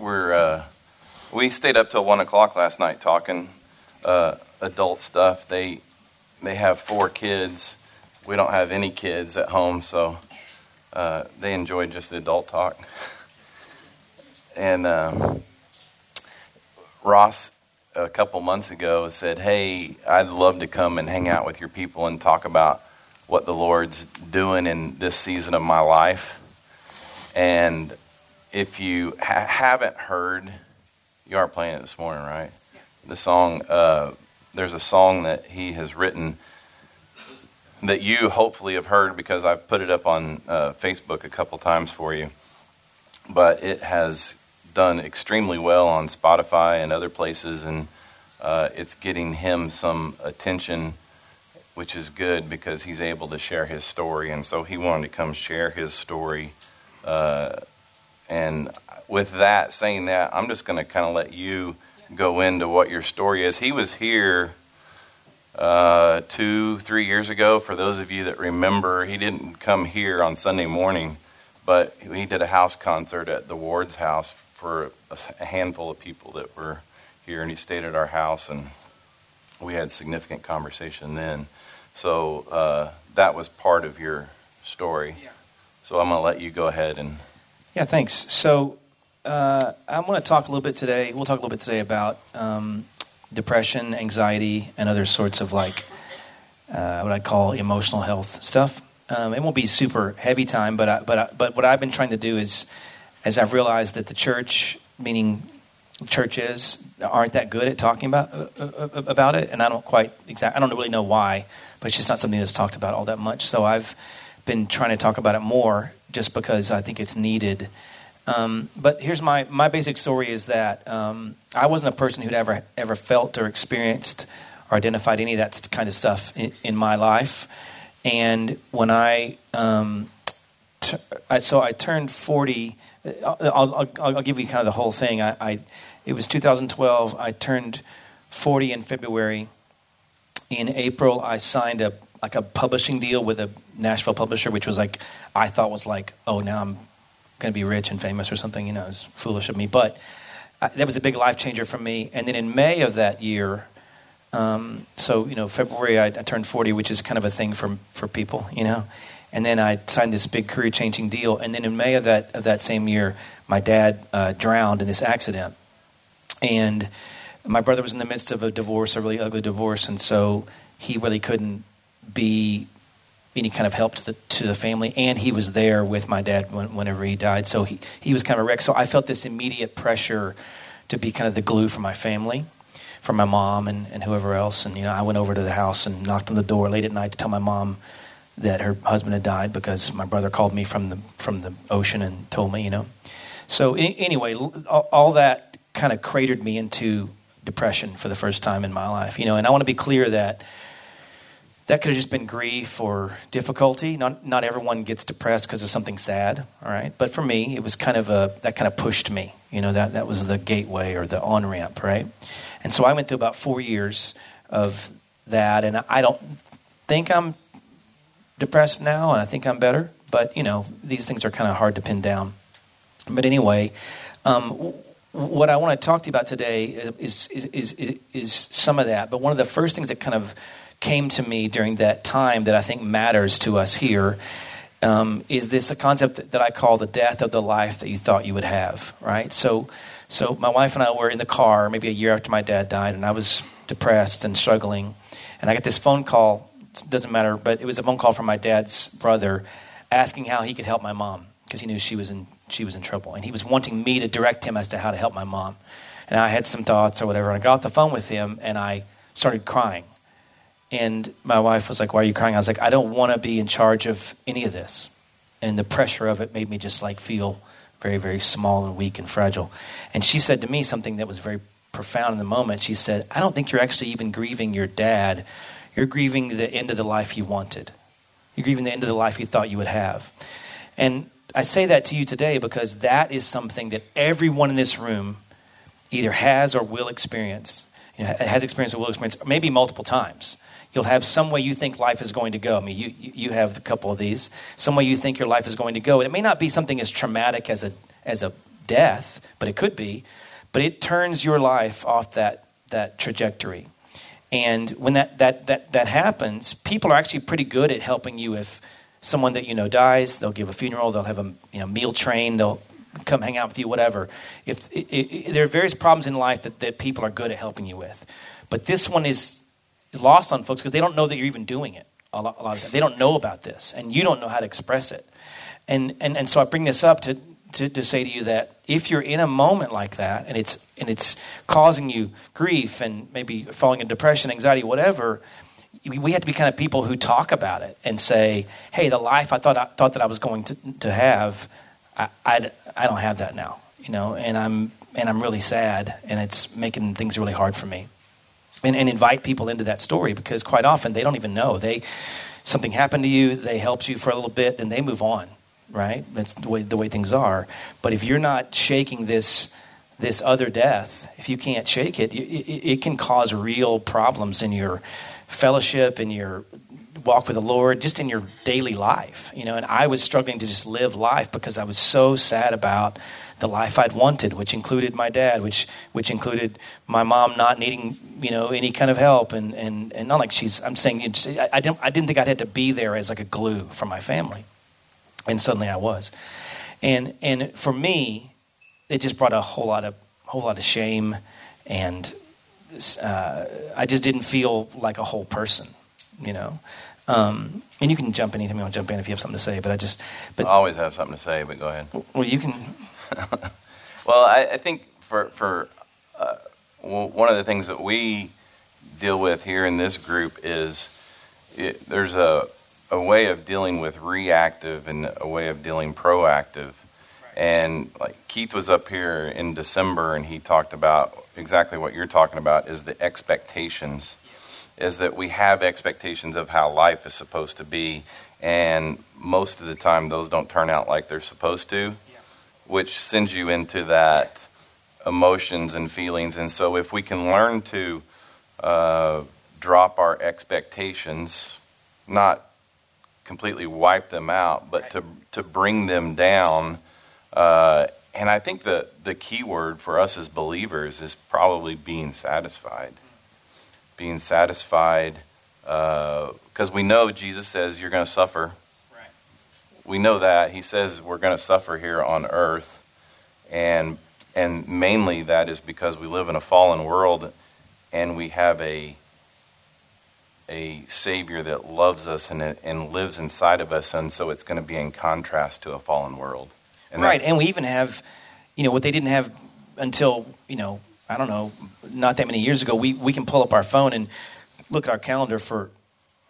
we're uh, we stayed up till one o'clock last night talking uh, adult stuff. They they have four kids. We don't have any kids at home, so uh, they enjoyed just the adult talk. And um, Ross, a couple months ago, said, "Hey, I'd love to come and hang out with your people and talk about what the Lord's doing in this season of my life." And if you ha- haven't heard, you are playing it this morning, right? The song, uh, there's a song that he has written that you hopefully have heard because I've put it up on uh, Facebook a couple times for you. But it has done extremely well on Spotify and other places, and uh, it's getting him some attention, which is good because he's able to share his story. And so he wanted to come share his story. Uh, and with that, saying that, I'm just going to kind of let you go into what your story is. He was here uh, two, three years ago. For those of you that remember, he didn't come here on Sunday morning, but he did a house concert at the Ward's house for a handful of people that were here, and he stayed at our house, and we had significant conversation then. So uh, that was part of your story. Yeah. So I'm going to let you go ahead and. Yeah, thanks. So uh, I want to talk a little bit today. We'll talk a little bit today about um, depression, anxiety, and other sorts of like uh, what I call emotional health stuff. Um, it won't be super heavy time, but I, but I, but what I've been trying to do is, as I've realized that the church, meaning churches, aren't that good at talking about uh, uh, uh about it, and I don't quite exact. I don't really know why, but it's just not something that's talked about all that much. So I've been trying to talk about it more, just because I think it's needed. Um, but here's my my basic story: is that um, I wasn't a person who'd ever ever felt or experienced or identified any of that kind of stuff in, in my life. And when I, um, t- I so I turned forty. I'll, I'll, I'll, give you kind of the whole thing. I, I it was 2012. I turned 40 in February. In April, I signed a like a publishing deal with a Nashville publisher, which was like I thought was like, oh, now I'm going to be rich and famous or something. You know, it's foolish of me. But I, that was a big life changer for me. And then in May of that year, um, so you know, February I, I, turned 40, which is kind of a thing for for people, you know. And then I signed this big career changing deal. And then in May of that of that same year, my dad uh, drowned in this accident, and my brother was in the midst of a divorce, a really ugly divorce, and so he really couldn't be any kind of help to the, to the family. And he was there with my dad when, whenever he died. So he, he was kind of a wreck. So I felt this immediate pressure to be kind of the glue for my family, for my mom and, and whoever else. And, you know, I went over to the house and knocked on the door late at night to tell my mom that her husband had died because my brother called me from the, from the ocean and told me, you know. So anyway, all, all that kind of cratered me into depression for the first time in my life, you know. And I want to be clear that – that could have just been grief or difficulty. Not not everyone gets depressed because of something sad, all right. But for me, it was kind of a that kind of pushed me. You know that that was the gateway or the on ramp, right? And so I went through about four years of that, and I don't think I'm depressed now, and I think I'm better. But you know, these things are kind of hard to pin down. But anyway, um, what I want to talk to you about today is, is, is, is, some of that. But one of the first things that kind of came to me during that time that I think matters to us here um, is this a concept that I call the death of the life that you thought you would have, right? So, so my wife and I were in the car maybe a year after my dad died, and I was depressed and struggling, and I got this phone call. Doesn't matter, but it was a phone call from my dad's brother asking how he could help my mom because he knew she was in she was in trouble, and he was wanting me to direct him as to how to help my mom. And I had some thoughts or whatever, and I got off the phone with him, and I started crying and my wife was like, Why are you crying? I was like, I don't want to be in charge of any of this. And the pressure of it made me just like feel very, very small and weak and fragile. And she said to me something that was very profound in the moment. She said, I don't think you're actually even grieving your dad. You're grieving the end of the life you wanted. You're grieving the end of the life you thought you would have. And I say that to you today because that is something that everyone in this room either has or will experience. You know, has experienced or will experience, maybe multiple times. You'll have some way you think life is going to go. I mean, you, you have a couple of these. Some way you think your life is going to go. And it may not be something as traumatic as a, as a death, but it could be. But it turns your life off that that trajectory. And when that that that that happens, people are actually pretty good at helping you if someone that you know dies, they'll give a funeral, they'll have a you know meal train, they'll come hang out with you, whatever. If there are various problems in life that, that people are good at helping you with, but this one is lost on folks because they don't know that you're even doing it. A lot, a lot of time. They don't know about this, and you don't know how to express it. And and and so I bring this up to. To, to say to you that if you're in a moment like that and it's and it's causing you grief and maybe falling in depression, anxiety, whatever, we have to be kind of people who talk about it and say, "Hey, the life I thought I thought that I was going to, to have, I, I, I don't have that now, you know, and I'm and I'm really sad, and it's making things really hard for me. And, and invite people into that story because quite often they don't even know they something happened to you, they helped you for a little bit, then they move on, right? That's the way the way things are. But if you're not shaking this this other death, if you can't shake it, it, it can cause real problems in your fellowship, in your walk with the Lord, just in your daily life. You know, and I was struggling to just live life because I was so sad about the life I'd wanted, which included my dad, which which included my mom not needing you know any kind of help, and and, and not like she's. I'm saying just, I, I didn't I didn't think I'd had to be there as like a glue for my family, and suddenly I was, and and for me, it just brought a whole lot of whole lot of shame, and uh, I just didn't feel like a whole person, you know. Um, and you can jump in anytime you want to jump in if you have something to say. But I just, but I always have something to say. But go ahead. Well, you can. Well, I, I, think for for uh, well, one of the things that we deal with here in this group is it, there's a a way of dealing with reactive and a way of dealing proactive. And like Keith was up here in December, and he talked about exactly what you're talking about is the expectations. Is that we have expectations of how life is supposed to be, and most of the time those don't turn out like they're supposed to, which sends you into that emotions and feelings. And so, if we can learn to uh, drop our expectations, not completely wipe them out, but to to bring them down. Uh, and I think the the key word for us as believers is probably being satisfied being satisfied, because uh, we know Jesus says you're going to suffer. We know that he says we're going to suffer here on earth, and and mainly that is because we live in a fallen world, and we have a a Savior that loves us and and lives inside of us, and so it's going to be in contrast to a fallen world. And right, and we even have, you know, what they didn't have until you know I don't know, not that many years ago, we, we can pull up our phone and look at our calendar for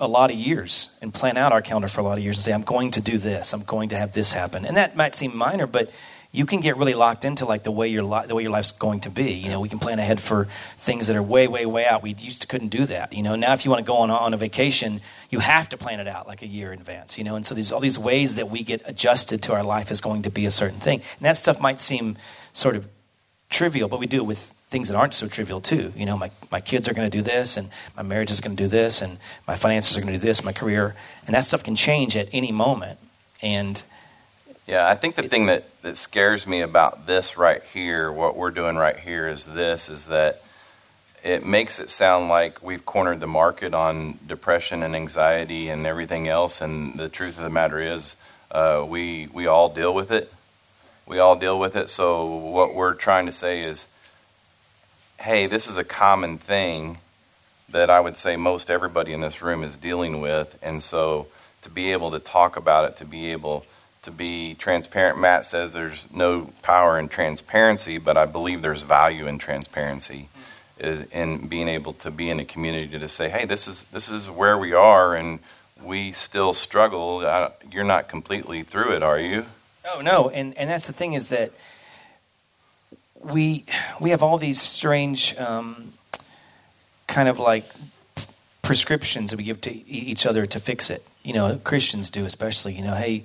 a lot of years and plan out our calendar for a lot of years and say, I'm going to do this, I'm going to have this happen. And that might seem minor, but you can get really locked into like the way your li- the way your life's going to be. You know, we can plan ahead for things that are way, way, way out. We used to couldn't do that. You know, now if you want to go on on a vacation, you have to plan it out like a year in advance. You know, and so there's all these ways that we get adjusted to our life is going to be a certain thing, and that stuff might seem sort of trivial, but we do it with things that aren't so trivial too. You know, my, my kids are going to do this, and my marriage is going to do this, and my finances are going to do this, my career, and that stuff can change at any moment. And yeah, I think the it, thing that, that scares me about this right here, what we're doing right here, is this: is that it makes it sound like we've cornered the market on depression and anxiety and everything else. And the truth of the matter is, uh, we we all deal with it. We all deal with it. So what we're trying to say is hey, this is a common thing that I would say most everybody in this room is dealing with. And so to be able to talk about it, to be able to be transparent, Matt says there's no power in transparency, but I believe there's value in transparency. In being able to be in a community to say, "Hey, this is this is where we are, and we still struggle. You're not completely through it, are you?" Oh no, and and that's the thing is that we we have all these strange um, kind of like prescriptions that we give to each other to fix it. You know, Christians do especially. You know, hey,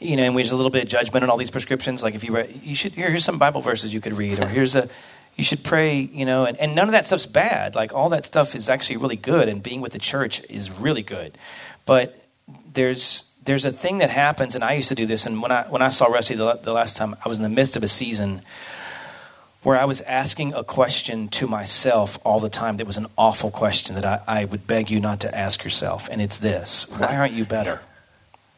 you know, and we just a little bit of judgment on all these prescriptions. Like if you read, you should here, here's some Bible verses you could read, or here's a you should pray. You know, and, and none of that stuff's bad. Like all that stuff is actually really good, and being with the church is really good. But there's there's a thing that happens, and I used to do this. And when I when I saw Rusty the, the last time, I was in the midst of a season where I was asking a question to myself all the time that was an awful question that I, I would beg you not to ask yourself. And it's this Why aren't you better?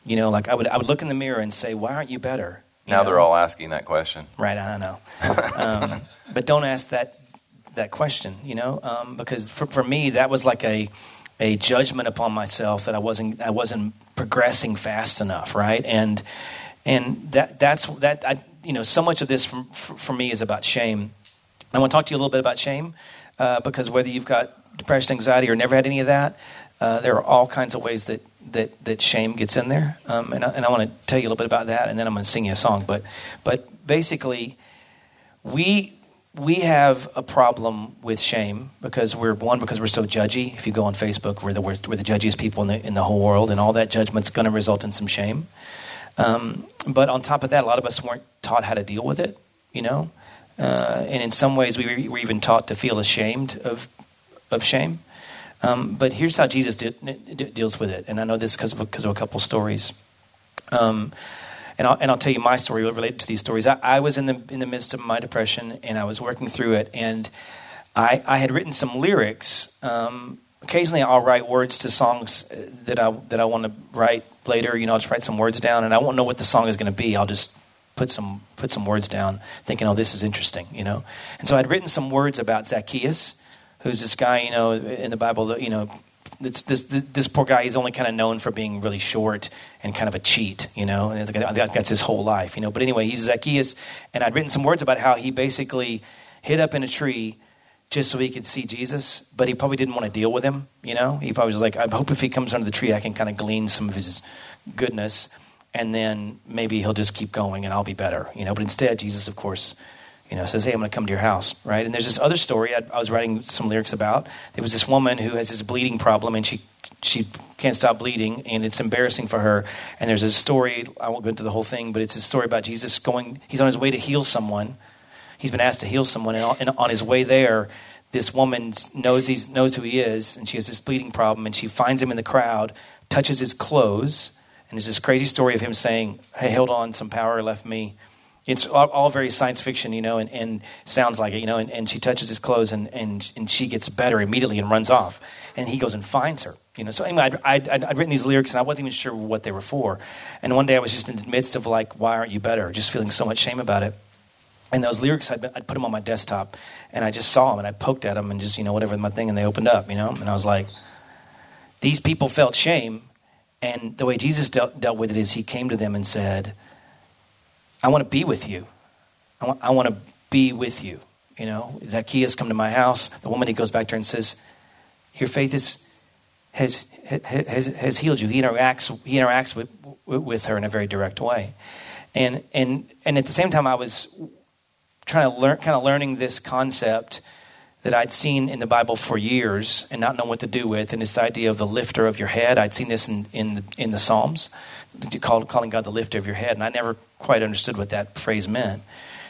You know, like I would, I would look in the mirror and say, Why aren't you better? You now know? they're all asking that question. Right, I know. Um, but don't ask that, that question, you know, um, because for, for me, that was like a, a judgment upon myself that I wasn't, I wasn't progressing fast enough, right? And, and that, that's, that, I, you know, so much of this for, for me is about shame. I want to talk to you a little bit about shame uh, because whether you've got depression, anxiety, or never had any of that, uh, there are all kinds of ways that, that, that shame gets in there. Um, and I, and I want to tell you a little bit about that, and then I'm going to sing you a song. But, but basically, we, we have a problem with shame because we're one because we're so judgy. If you go on Facebook, we're the we're, we're the judgiest people in the in the whole world, and all that judgment's going to result in some shame. Um, but on top of that, a lot of us weren't taught how to deal with it, you know. Uh, and in some ways, we were, even taught to feel ashamed of of shame. Um, but here's how Jesus deals with it, and I know this because of, a couple stories. Um, and I'll, and I'll tell you my story related to these stories. I, I, was in the in the midst of my depression, and I was working through it, and I, I had written some lyrics. Um, occasionally, I'll write words to songs that I that I want to write later. You know, I'll just write some words down, and I won't know what the song is going to be. I'll just put some put some words down, thinking, "Oh, this is interesting," you know. And so I'd written some words about Zacchaeus, who's this guy, you know, in the Bible that you know. This, this, this poor guy, he's only kind of known for being really short and kind of a cheat, you know. And that's his whole life, you know. But anyway, he's Zacchaeus, and I'd written some words about how he basically hid up in a tree just so he could see Jesus, but he probably didn't want to deal with him. You know, he probably was like, I hope if he comes under the tree, I can kind of glean some of his goodness, and then maybe he'll just keep going and I'll be better. You know, but instead, Jesus, of course, you know, says, Hey, I'm going to come to your house, right? And there's this other story I, I was writing some lyrics about. There was this woman who has this bleeding problem, and she she can't stop bleeding, and it's embarrassing for her. And there's a story. I won't go into the whole thing, but it's a story about Jesus going. He's on his way to heal someone he's been asked to heal someone, and on his way there, this woman knows he knows who he is, and she has this bleeding problem, and she finds him in the crowd, touches his clothes, and there's this crazy story of him saying, "Hey, hold on, some power left me." It's all, all very science fiction, you know, and, and sounds like it, you know. And, and she touches his clothes, and, and and she gets better immediately and runs off. And he goes and finds her, you know. So anyway, I'd, I'd, I'd written these lyrics, and I wasn't even sure what they were for. And one day, I was just in the midst of like, "Why aren't you better?" Just feeling so much shame about it. And those lyrics, I'd, I'd, put them on my desktop, and I just saw them, and I poked at them, and just you know whatever my thing, and they opened up, you know. And I was like, these people felt shame, and the way Jesus dealt, dealt with it is he came to them and said, "I want to be with you. I want, I want to be with you." You know, Zacchaeus come to my house. The woman he goes back to her and says, "Your faith is, has has has healed you." He interacts he interacts with with her in a very direct way, and and and at the same time, I was trying to learn, kind of learning this concept that I'd seen in the Bible for years and not knowing what to do with, and this idea of the lifter of your head. I'd seen this in, in, the, in the Psalms, called, calling God the lifter of your head, and I never quite understood what that phrase meant.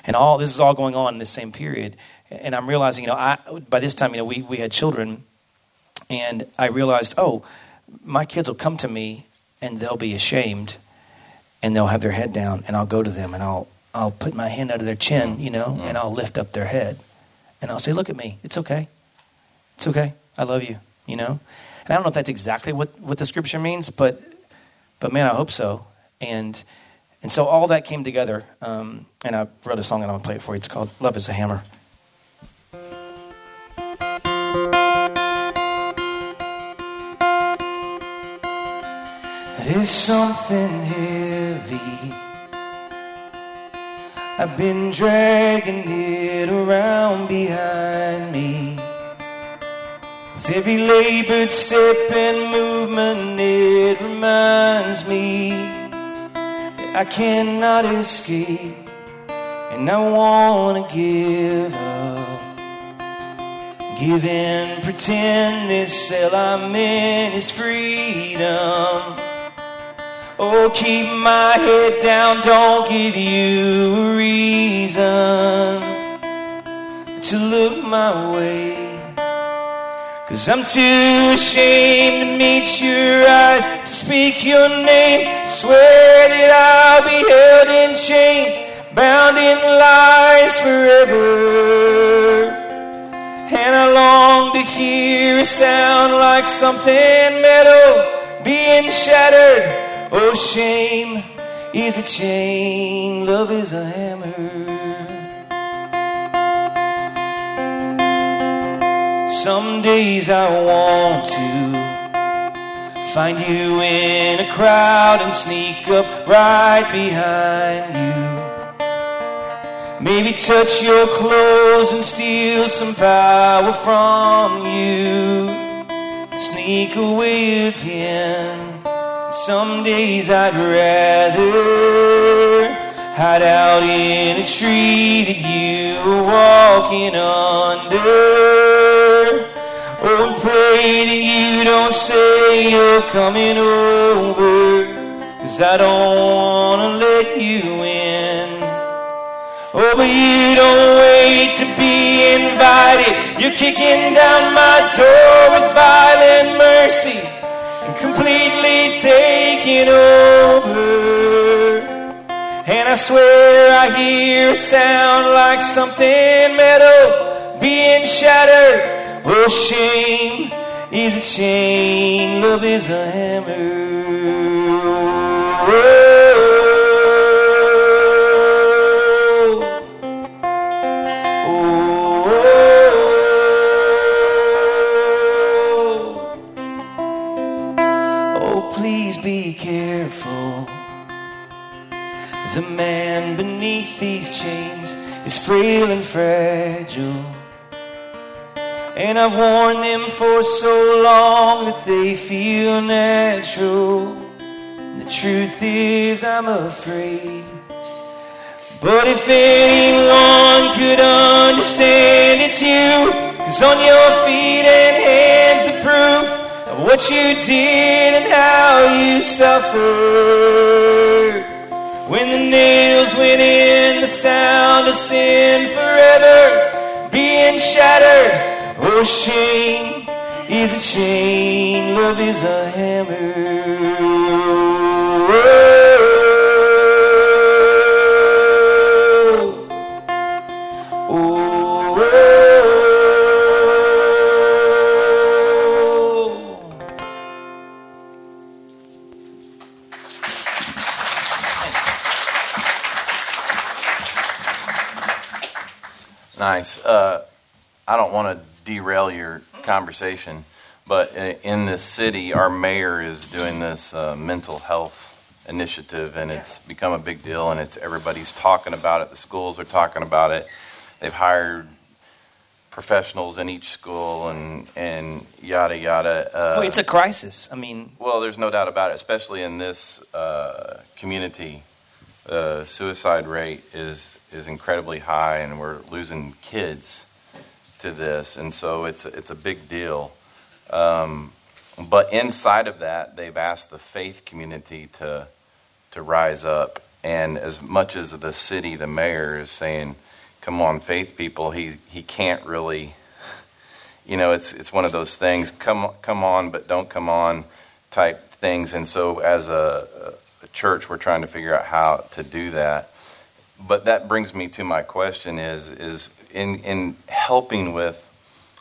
And all this is all going on in the same period, and I'm realizing, you know, I, by this time, you know, we, we had children, and I realized, oh, my kids will come to me and they'll be ashamed, and they'll have their head down, and I'll go to them and I'll I'll put my hand under their chin, you know, mm-hmm. and I'll lift up their head. And I'll say, Look at me. It's okay. It's okay. I love you, you know? And I don't know if that's exactly what, what the scripture means, but, but man, I hope so. And, and so all that came together. Um, and I wrote a song and I'm going to play it for you. It's called Love is a Hammer. There's something heavy I've been dragging it around behind me. With every labored step and movement, it reminds me that I cannot escape, and I want to give up. Give in, pretend this cell I'm in is freedom. Oh, keep my head down, don't give you a reason to look my way. Cause I'm too ashamed to meet your eyes, to speak your name. Swear that I'll be held in chains, bound in lies forever. And I long to hear a sound like something metal being shattered. Oh, shame is a chain, love is a hammer. Some days I want to find you in a crowd and sneak up right behind you. Maybe touch your clothes and steal some power from you. Sneak away again. Some days I'd rather hide out in a tree that you were walking under. Oh, pray that you don't say you're coming over, cause I don't wanna let you in. Oh, but you don't wait to be invited. You're kicking down my door with violent mercy completely taking over. And I swear I hear a sound like something metal being shattered. Oh, shame is a chain, love is a hammer. Oh, The man beneath these chains is frail and fragile. And I've worn them for so long that they feel natural. The truth is, I'm afraid. But if anyone could understand, it's you. Cause on your feet and hands, the proof of what you did and how you suffered. When the nails went in, the sound of sin forever being shattered. Oh, shame is a chain, love is a hammer. Oh, want to derail your conversation, but in this city, our mayor is doing this uh, mental health initiative, and it's become a big deal, and it's everybody's talking about it. The schools are talking about it. They've hired professionals in each school, and and yada yada. Uh, Well, it's a crisis. I mean, well, there's no doubt about it, especially in this uh, community. The suicide rate is is incredibly high, and we're losing kids to this, and so it's it's a big deal. Um, but inside of that, they've asked the faith community to to rise up, and as much as the city, the mayor is saying, "Come on, faith people," he he can't really. You know, it's it's one of those things. Come come on, but don't come on, type things. And so, as a, a church, we're trying to figure out how to do that. But that brings me to my question: is is in in helping with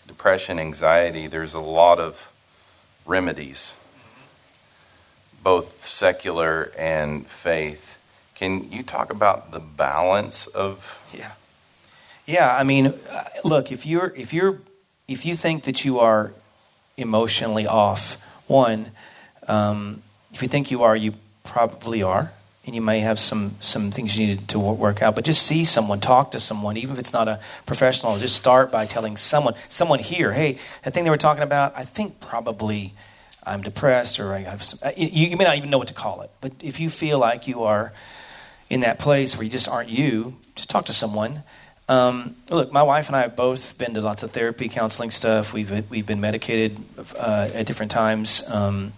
depression, anxiety? There's a lot of remedies, both secular and faith. Can you talk about the balance of yeah, yeah. I mean, uh, look, if you're if you're if you think that you are emotionally off, one, um, if you think you are, you probably are, and you may have some some things you need to work out. But just see someone, talk to someone, even if it's not a professional. Just start by telling someone, someone here, hey, that thing they were talking about, I think probably. I'm depressed, or I have some. uh, You, you may not even know what to call it, but if you feel like you are in that place where you just aren't you, just talk to someone. Um, look, my wife and I have both been to lots of therapy, counseling stuff. We've we've been medicated uh, at different times. Um,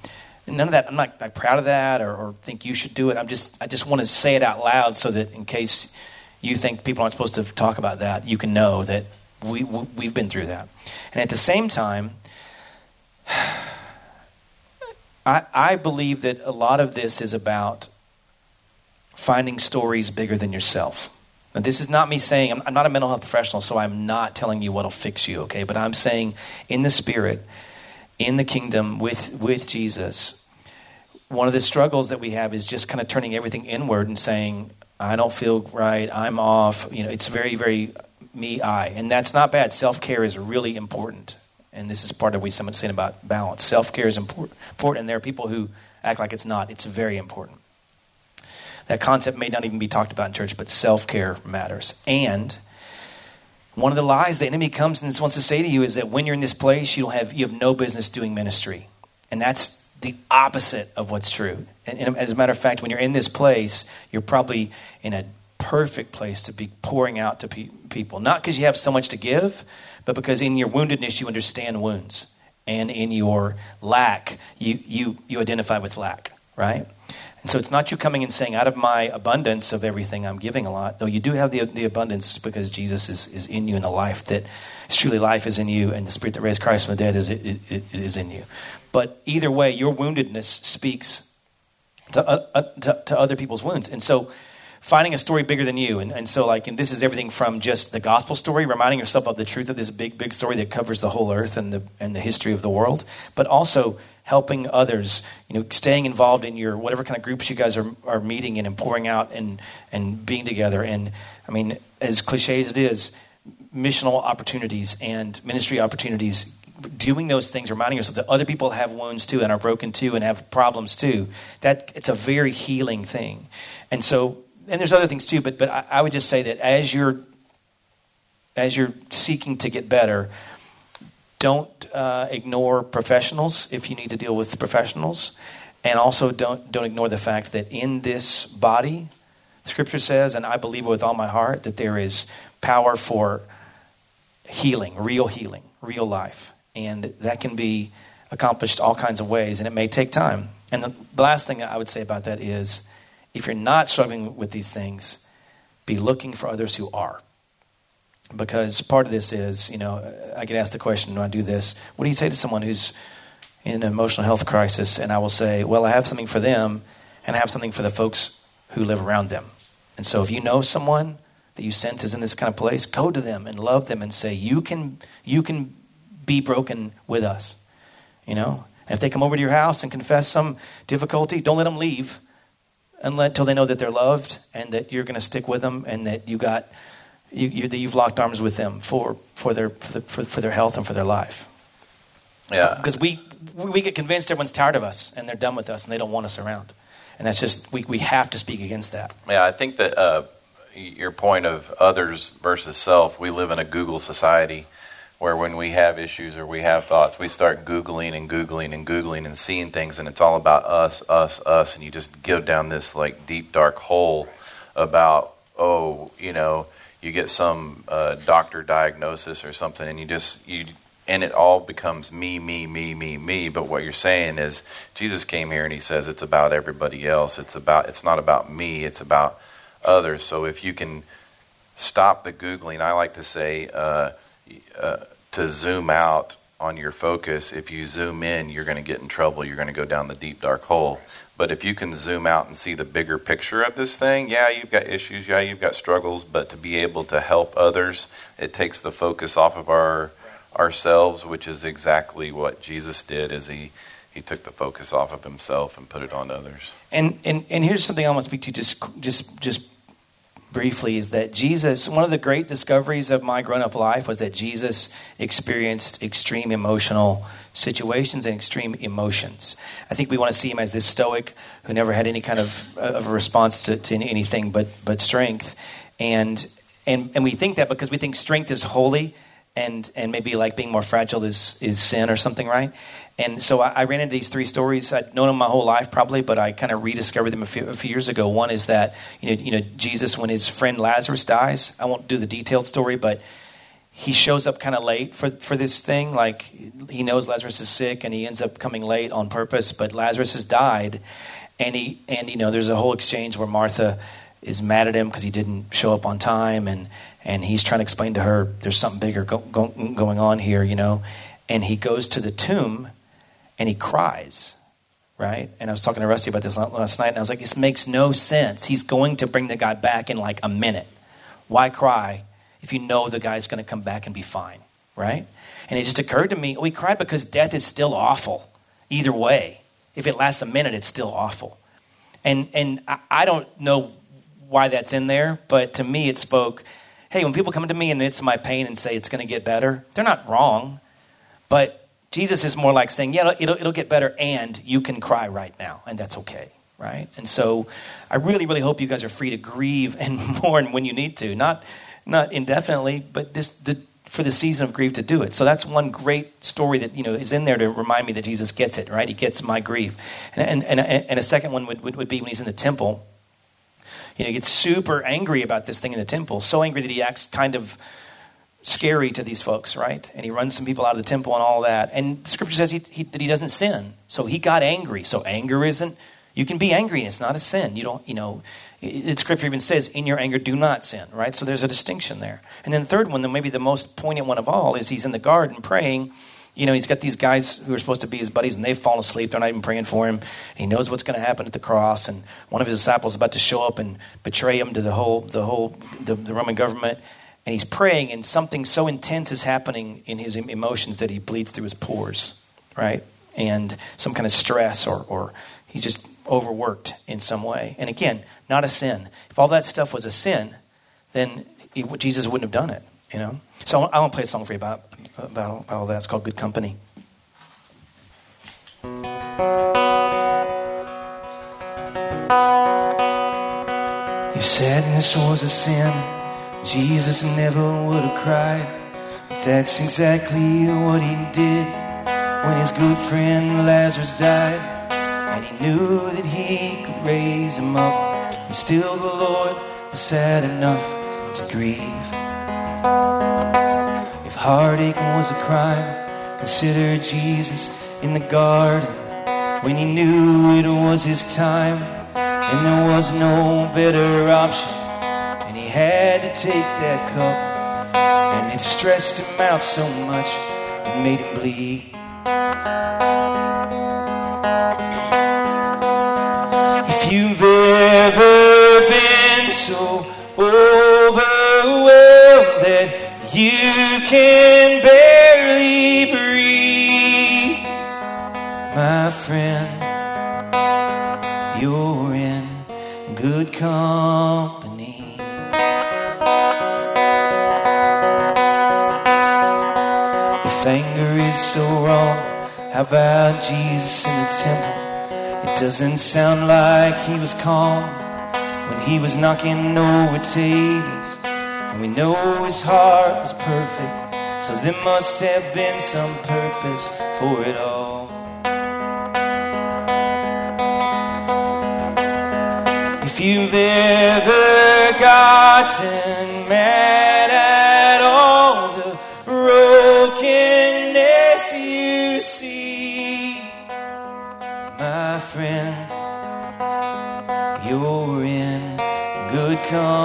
none of that. I'm not proud of that, or, or think you should do it. I'm just I just want to say it out loud so that in case you think people aren't supposed to talk about that, you can know that we- we've been through that. And at the same time, I, I believe that a lot of this is about finding stories bigger than yourself. Now, this is not me saying, I'm, I'm not a mental health professional, so I'm not telling you what'll fix you, okay? But I'm saying, in the spirit, in the kingdom with, with Jesus, one of the struggles that we have is just kind of turning everything inward and saying, I don't feel right, I'm off. You know, it's very, very me, I. And that's not bad. Self care is really important. And this is part of what someone's saying about balance. Self care is important, and there are people who act like it's not. It's very important. That concept may not even be talked about in church, but self care matters. And one of the lies the enemy comes and wants to say to you is that when you're in this place, you'll have, you have no business doing ministry. And that's the opposite of what's true. And, and as a matter of fact, when you're in this place, you're probably in a perfect place to be pouring out to pe- people. Not because you have so much to give, but because in your woundedness, you understand wounds. And in your lack, you, you, you identify with lack, right? And so it's not you coming and saying, out of my abundance of everything, I'm giving a lot, though you do have the, the abundance because Jesus is, is in you and the life that is truly life is in you and the spirit that raised Christ from the dead is, it, it, it is in you. But either way, your woundedness speaks to, uh, uh, to, to other people's wounds. And so finding a story bigger than you. And, and so, like, and this is everything from just the gospel story, reminding yourself of the truth of this big, big story that covers the whole earth and the, and the history of the world, but also helping others, you know, staying involved in your whatever kind of groups you guys are, are meeting in and pouring out and, and being together. And I mean, as cliche as it is, missional opportunities and ministry opportunities doing those things, reminding yourself that other people have wounds too and are broken too and have problems too, that it's a very healing thing. And so and there's other things too, but but I, I would just say that as you're as you're seeking to get better, don't uh, ignore professionals if you need to deal with professionals, and also don't don't ignore the fact that in this body, Scripture says, and I believe it with all my heart, that there is power for healing, real healing, real life, and that can be accomplished all kinds of ways, and it may take time. And the last thing I would say about that is if you're not struggling with these things, be looking for others who are. Because part of this is, you know, I get asked the question when I do this, what do you say to someone who's in an emotional health crisis? And I will say, well, I have something for them, and I have something for the folks who live around them. And so if you know someone that you sense is in this kind of place, go to them and love them and say, you can, you can be broken with us. You know? And if they come over to your house and confess some difficulty, don't let them leave until they know that they're loved and that you're going to stick with them and that you got you, you, that you've locked arms with them for for their for, the, for, for, their health and for their life. Yeah, because we we get convinced everyone's tired of us and they're done with us and they don't want us around, and that's just we we have to speak against that. Yeah, I think that uh, your point of others versus self. We live in a Google society where when we have issues or we have thoughts, we start Googling and Googling and Googling and seeing things, and it's all about us, us, us, and you just go down this like deep, dark hole about, oh, you know, you get some uh, doctor diagnosis or something, and you just, you, and it all becomes me, me, me, me, me. But what you're saying is, Jesus came here and he says it's about everybody else. It's about, it's not about me, it's about others. So if you can stop the Googling, I like to say, uh, uh, to zoom out on your focus. If you zoom in, you're going to get in trouble. You're going to go down the deep, dark hole. But if you can zoom out and see the bigger picture of this thing, yeah, you've got issues, yeah, you've got struggles, but to be able to help others, it takes the focus off of our ourselves, which is exactly what Jesus did as he he took the focus off of himself and put it on others. And and and here's something I want to speak to just just just briefly is that Jesus, one of the great discoveries of my grown up life was that Jesus experienced extreme emotional situations and extreme emotions. I think we want to see him as this stoic who never had any kind of, of a response to, to anything but, but strength. And, and, and we think that because we think strength is holy and, and maybe like being more fragile is, is sin or something, right? And so I, I, ran into these three stories. I'd known them my whole life, probably, but I kind of rediscovered them a few, a few, years ago. One is that you know, you know, Jesus, when his friend Lazarus dies, I won't do the detailed story, but he shows up kind of late for, for this thing. Like he knows Lazarus is sick, and he ends up coming late on purpose. But Lazarus has died, and he and you know, there's a whole exchange where Martha is mad at him because he didn't show up on time, and and he's trying to explain to her there's something bigger go, go, going on here, you know. And he goes to the tomb and he cries, right? And I was talking to Rusty about this last night, and I was like, this makes no sense. He's going to bring the guy back in like a minute. Why cry if you know the guy's going to come back and be fine, right? And it just occurred to me, we cried because death is still awful, either way. If it lasts a minute, it's still awful. And, and I, I don't know why that's in there, but to me it spoke hey, when people come to me in the midst of my pain and say it's going to get better, they're not wrong. But Jesus is more like saying, yeah, it'll, it'll get better and you can cry right now, and that's okay, right? And so I really, really hope you guys are free to grieve and mourn when you need to. Not, not indefinitely, but this, the, for the season of grief to do it. So that's one great story that you know is in there to remind me that Jesus gets it, right? He gets my grief. And, and, and, and a second one would, would, would be when he's in the temple you know, he gets super angry about this thing in the temple, so angry that he acts kind of scary to these folks, right? And he runs some people out of the temple and all that. And scripture says he, he, that he doesn't sin. So he got angry. So anger isn't, you can be angry and it's not a sin. You don't, you know, the scripture even says, in your anger, do not sin, right? So there's a distinction there. And then the third one, then maybe the most poignant one of all, is he's in the garden praying you know, he's got these guys who are supposed to be his buddies, and they've fallen asleep. They're not even praying for him. he knows what's going to happen at the cross. And one of his disciples is about to show up and betray him to the whole, the whole, the, the Roman government. And he's praying, and something so intense is happening in his emotions that he bleeds through his pores, right? And some kind of stress, or, or he's just overworked in some way. And again, not a sin. If all that stuff was a sin, then he, Jesus wouldn't have done it, you know? So I want to play a song for you about about, about all that. It's called Good Company. If sadness was a sin, Jesus never would have cried. But that's exactly what he did when his good friend Lazarus died. And he knew that he could raise him up. And still the Lord was sad enough to grieve heartache was a crime. Consider Jesus in the garden when he knew it was his time and there was no better option. And he had to take that cup, and it stressed him out so much it made him bleed. If you've ever been so you can barely breathe, my friend. You're in good company. If anger is so wrong, how about Jesus in the temple? It doesn't sound like he was calm when he was knocking over tables. And we know his heart was perfect, so there must have been some purpose for it all. If you've ever gotten mad at all the brokenness you see, my friend, you're in good company.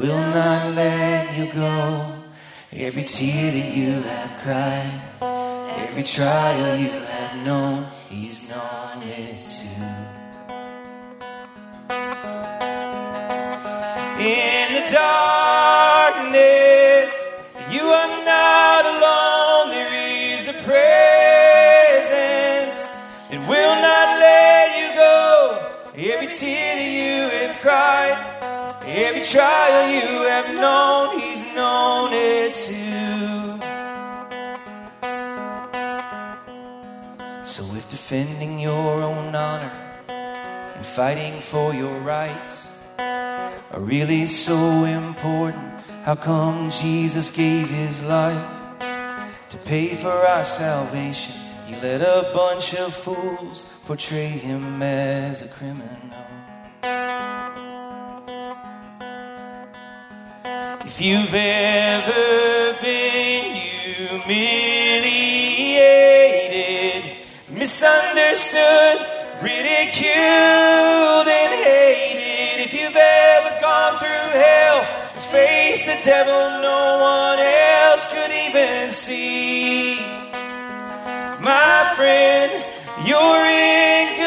Will not let you go. Every tear that you have cried, every trial you have known, He's known it too. In the darkness, you are not alone. There is a presence that will not let you go. Every tear that you have cried. Every trial you have known, He's known it too. So if defending your own honor and fighting for your rights are really so important, how come Jesus gave His life to pay for our salvation? He let a bunch of fools portray Him as a criminal. If you've ever been humiliated misunderstood, ridiculed, and hated. If you've ever gone through hell, faced the devil no one else could even see. My friend, you're in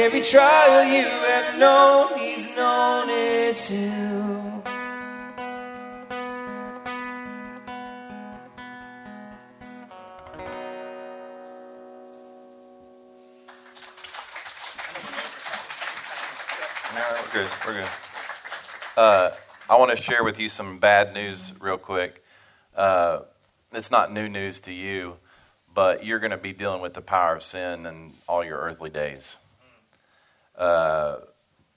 every trial you have known, He's known it too. We're good. We're good. Uh, I want to share with you some bad news real quick. Uh, it's not new news to you, but you're going to be dealing with the power of sin in all your earthly days. Uh,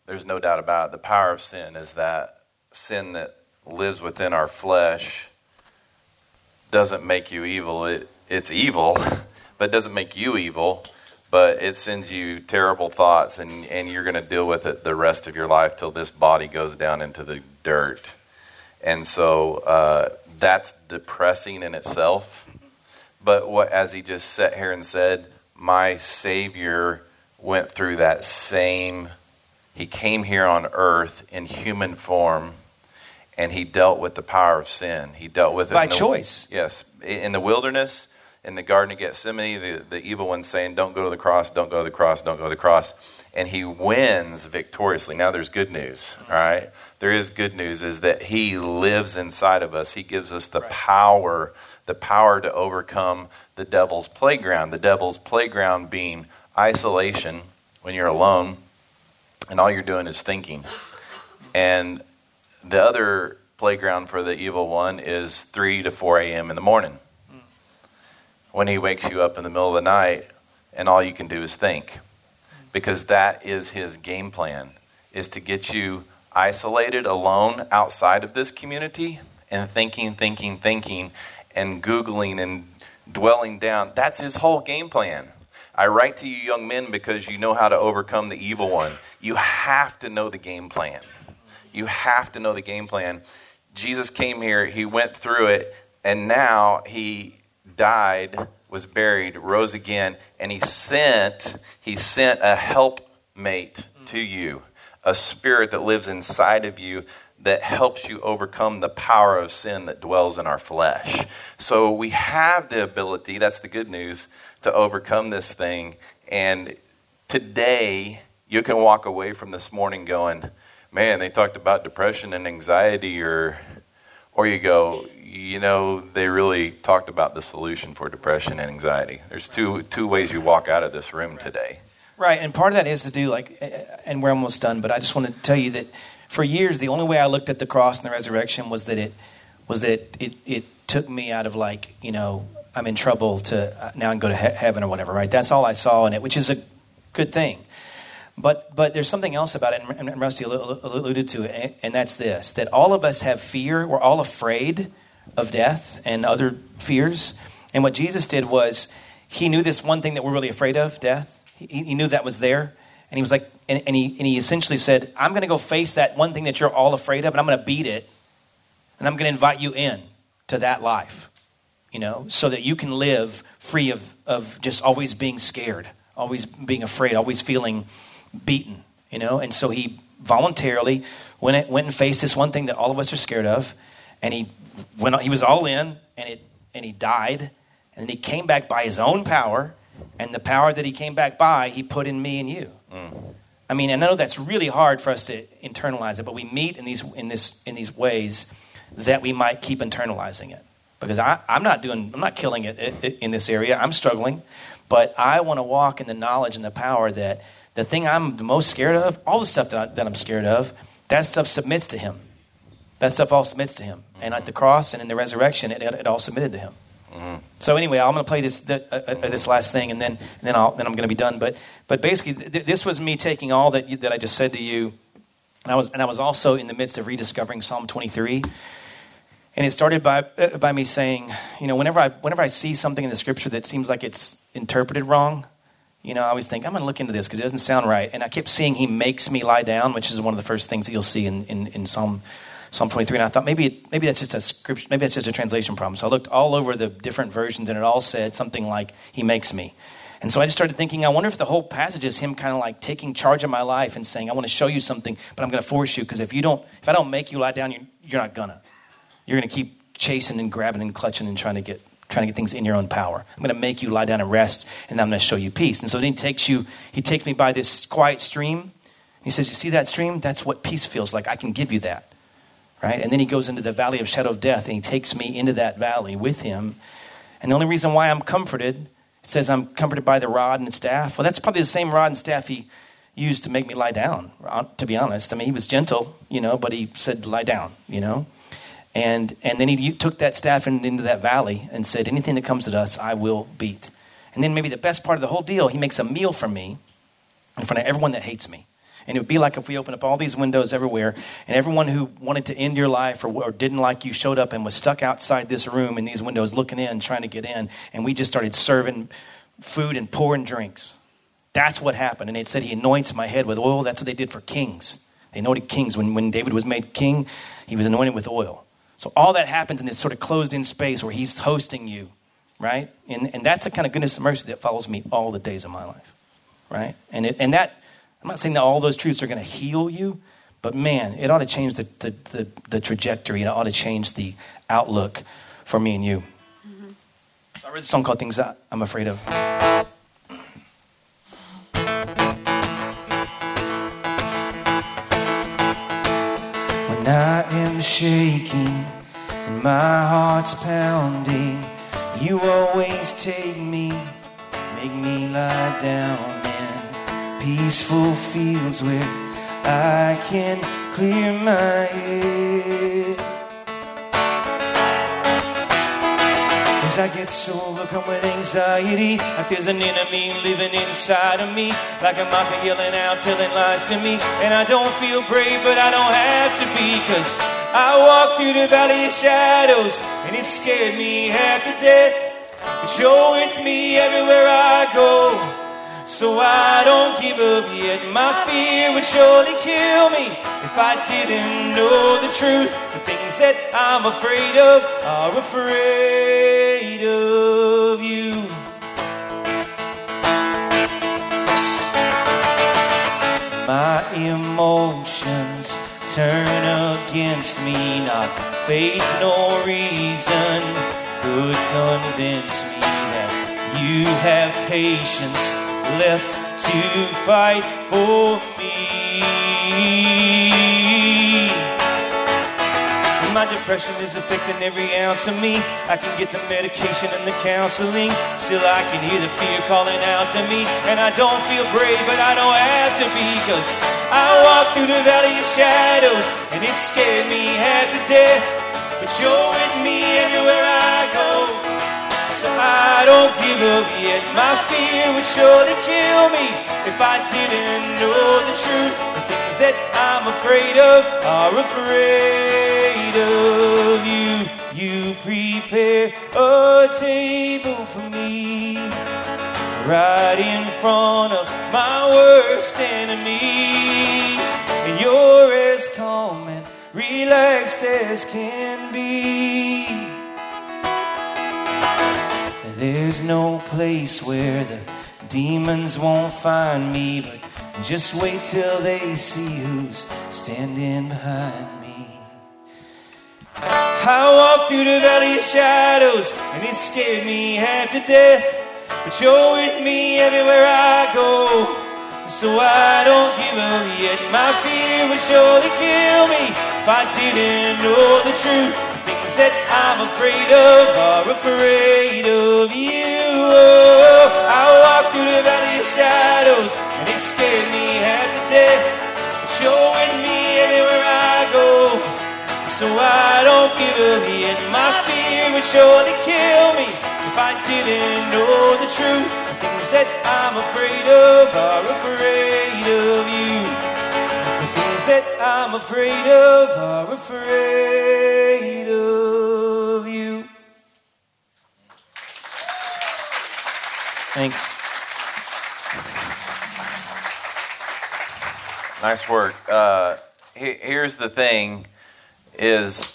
there's no doubt about it. The power of sin is that sin that lives within our flesh doesn't make you evil. It, it's evil, but it doesn't make you evil. But it sends you terrible thoughts, and, and you're going to deal with it the rest of your life till this body goes down into the dirt. And so uh, that's depressing in itself. But what, as he just sat here and said, my Savior went through that same. He came here on earth in human form, and he dealt with the power of sin. He dealt with it By the- choice. Yes, in the wilderness, in the Garden of Gethsemane, the, the evil one saying, "Don't go to the cross, don't go to the cross, don't go to the cross," and he wins victoriously. Now, there's good news. All right, there is good news is that he lives inside of us. He gives us the power, the power to overcome the devil's playground. The devil's playground being isolation when you're alone, and all you're doing is thinking, and the other playground for the evil one is 3 to 4 a.m. in the morning. When he wakes you up in the middle of the night and all you can do is think. Because that is his game plan is to get you isolated alone outside of this community and thinking thinking thinking and googling and dwelling down. That's his whole game plan i write to you young men because you know how to overcome the evil one. You have to know the game plan. You have to know the game plan. Jesus came here he went through it and now he died, was buried, rose again, and he sent he sent a helpmate to you, a spirit that lives inside of you that helps you overcome the power of sin that dwells in our flesh. So we have the ability, that's the good news, to overcome this thing. And today you can walk away from this morning going, Man, they talked about depression and anxiety or or you go, you know, they really talked about the solution for depression and anxiety. There's two two ways you walk out of this room today. Right, and part of that is to do like, and we're almost done. But I just want to tell you that for years, the only way I looked at the cross and the resurrection was that it was that it it took me out of like you know I'm in trouble to uh, now can go to he- heaven or whatever. Right, that's all I saw in it, which is a good thing. But but there's something else about it, and and Rusty alluded to it, and that's this: that all of us have fear. We're all afraid of death and other fears. And what Jesus did was he knew this one thing that we're really afraid of, death. He, he knew that was there. And he was like, and, and, he, and he essentially said, I'm going to go face that one thing that you're all afraid of, and I'm going to beat it. And I'm going to invite you in to that life, you know, so that you can live free of, of just always being scared, always being afraid, always feeling beaten, you know. And so he voluntarily went, went and faced this one thing that all of us are scared of. And he, went, he was all in, and, it, and he died. And he came back by his own power. And the power that he came back by, he put in me and you. Mm. I mean, I know that's really hard for us to internalize it, but we meet in these in this in these ways that we might keep internalizing it. Because I, I'm not doing, I'm not killing it, it, it in this area. I'm struggling, but I want to walk in the knowledge and the power that the thing I'm the most scared of, all the stuff that, I, that I'm scared of, that stuff submits to Him. That stuff all submits to Him. And at the cross and in the resurrection, it, it all submitted to Him. So anyway, I'm going to play this uh, uh, this last thing, and then and then I'll then I'm going to be done. But but basically, th- this was me taking all that you, that I just said to you, and I was and I was also in the midst of rediscovering Psalm 23. And it started by uh, by me saying, you know, whenever I whenever I see something in the scripture that seems like it's interpreted wrong, you know, I always think I'm going to look into this because it doesn't sound right. And I kept seeing He makes me lie down, which is one of the first things that you'll see in in, in Psalm Psalm 23. And I thought maybe, maybe that's just a scripture, maybe that's just a translation problem. So I looked all over the different versions and it all said something like, He makes me. And so I just started thinking, I wonder if the whole passage is Him kind of like taking charge of my life and saying, I want to show you something, but I'm going to force you because if you don't, if I don't make you lie down, you're, you're not gonna. You're going to keep chasing and grabbing and clutching and trying to get trying to get things in your own power. I'm going to make you lie down and rest, and I'm going to show you peace. And so then he takes you, he takes me by this quiet stream. He says, You see that stream? That's what peace feels like. I can give you that right? And then he goes into the valley of shadow of death and he takes me into that valley with him. And the only reason why I'm comforted, it says I'm comforted by the rod and staff. Well, that's probably the same rod and staff he used to make me lie down, uh, to be honest. I mean, he was gentle, you know, but he said, lie down, you know. And, and then he took that staff in, into that valley and said, anything that comes at us, I will beat. And then maybe the best part of the whole deal, he makes a meal for me in front of everyone that hates me. And it would be like if we opened up all these windows everywhere, and everyone who wanted to end your life or, or, didn't like you showed up and was stuck outside this room in these windows looking in, trying to get in. And we just started serving food and pouring drinks. That's what happened. And it said he anoints my head with oil. That's what they did for kings. They anointed kings. When, when David was made king, he was anointed with oil. So all that happens in this sort of closed in space where he's hosting you, right? And, and that's the kind of goodness and mercy that follows me all the days of my life, right? And, it, and that I'm not saying that all those truths are going to heal you, but man, it ought to change the, the, the, the trajectory. It ought to change the outlook for me and you. Mm-hmm. I read a song called Things That I'm Afraid of. I am shaking and my heart's pounding, you always take me, make me lie down in peaceful fields where I can clear my head. As I get so overcome with anxiety, like there's an enemy living inside of me, like a mocker yelling out, telling lies to me. And I don't feel brave, but I don't have to be, cause I walk through the valley of shadows, and it scared me half to death. But you're with me everywhere I go. So I don't give up yet. My fear would surely kill me if I didn't know the truth. The things that I'm afraid of are afraid of you. My emotions turn against me, not faith nor reason could convince me that you have patience left to fight for me. My depression is affecting every ounce of me. I can get the medication and the counseling. Still, I can hear the fear calling out to me. And I don't feel brave, but I don't have to be. Cause I walk through the valley of shadows, and it scared me half to death. But you're with me everywhere I go. So I don't give up yet. My fear would surely kill me if I didn't know the truth. The things that I'm afraid of are afraid of you. You prepare a table for me right in front of my worst enemies. And you're as calm and relaxed as can be. There's no place where the demons won't find me, but just wait till they see who's standing behind. I walk through the valley of shadows, and it scared me half to death. But you're with me everywhere I go, so I don't give up yet. My fear would surely kill me if I didn't know the truth things that I'm afraid of are afraid of you. Oh, I walk through the valley of shadows, and it scared me half to death. But you're with me so I don't give up yet. My fear would surely kill me if I didn't know the truth. The things that I'm afraid of are afraid of you. The things that I'm afraid of are afraid of you. Thanks. Nice work. Uh, here's the thing: is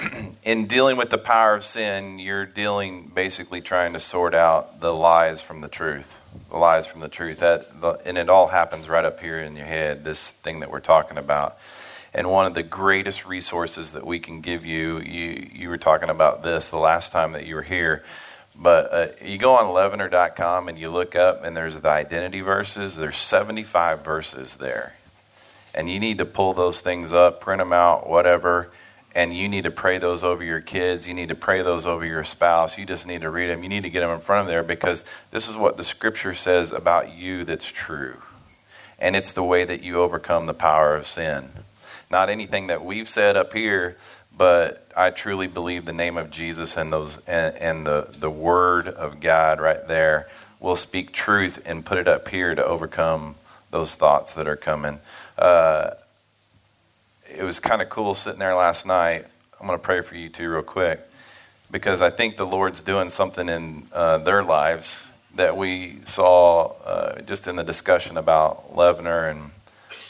in dealing with the power of sin, you're dealing basically trying to sort out the lies from the truth. The lies from the truth. That the, and it all happens right up here in your head. This thing that we're talking about. And one of the greatest resources that we can give you, you, you were talking about this the last time that you were here, but uh, you go on leavener.com and you look up, and there's the identity verses. There's 75 verses there. And you need to pull those things up, print them out, whatever and you need to pray those over your kids. You need to pray those over your spouse. You just need to read them. You need to get them in front of there because this is what the scripture says about you that's true. And it's the way that you overcome the power of sin. Not anything that we've said up here, but I truly believe the name of Jesus and those and, and the, the word of God right there will speak truth and put it up here to overcome those thoughts that are coming. Uh, it was kind of cool sitting there last night. I'm going to pray for you too, real quick, because I think the Lord's doing something in uh, their lives that we saw uh, just in the discussion about Leavener and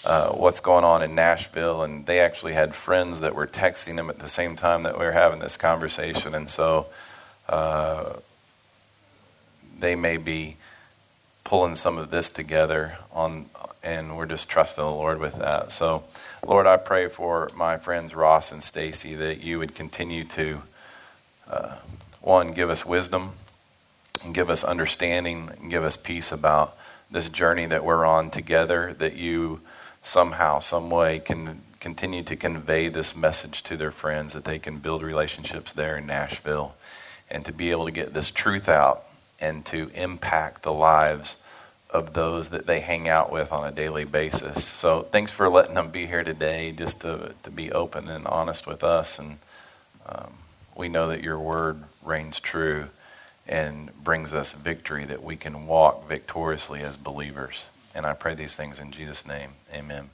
uh, what's going on in Nashville. And they actually had friends that were texting them at the same time that we were having this conversation. And so uh, they may be pulling some of this together on and we're just trusting the Lord with that. So, Lord, I pray for my friends Ross and Stacy that you would continue to, uh, one, give us wisdom, and give us understanding, and give us peace about this journey that we're on together. That you somehow, some way, can continue to convey this message to their friends, that they can build relationships there in Nashville, and to be able to get this truth out and to impact the lives of those that they hang out with on a daily basis. So thanks for letting them be here today, just to to be open and honest with us. And um, we know that your word reigns true and brings us victory that we can walk victoriously as believers. And I pray these things in Jesus' name. Amen.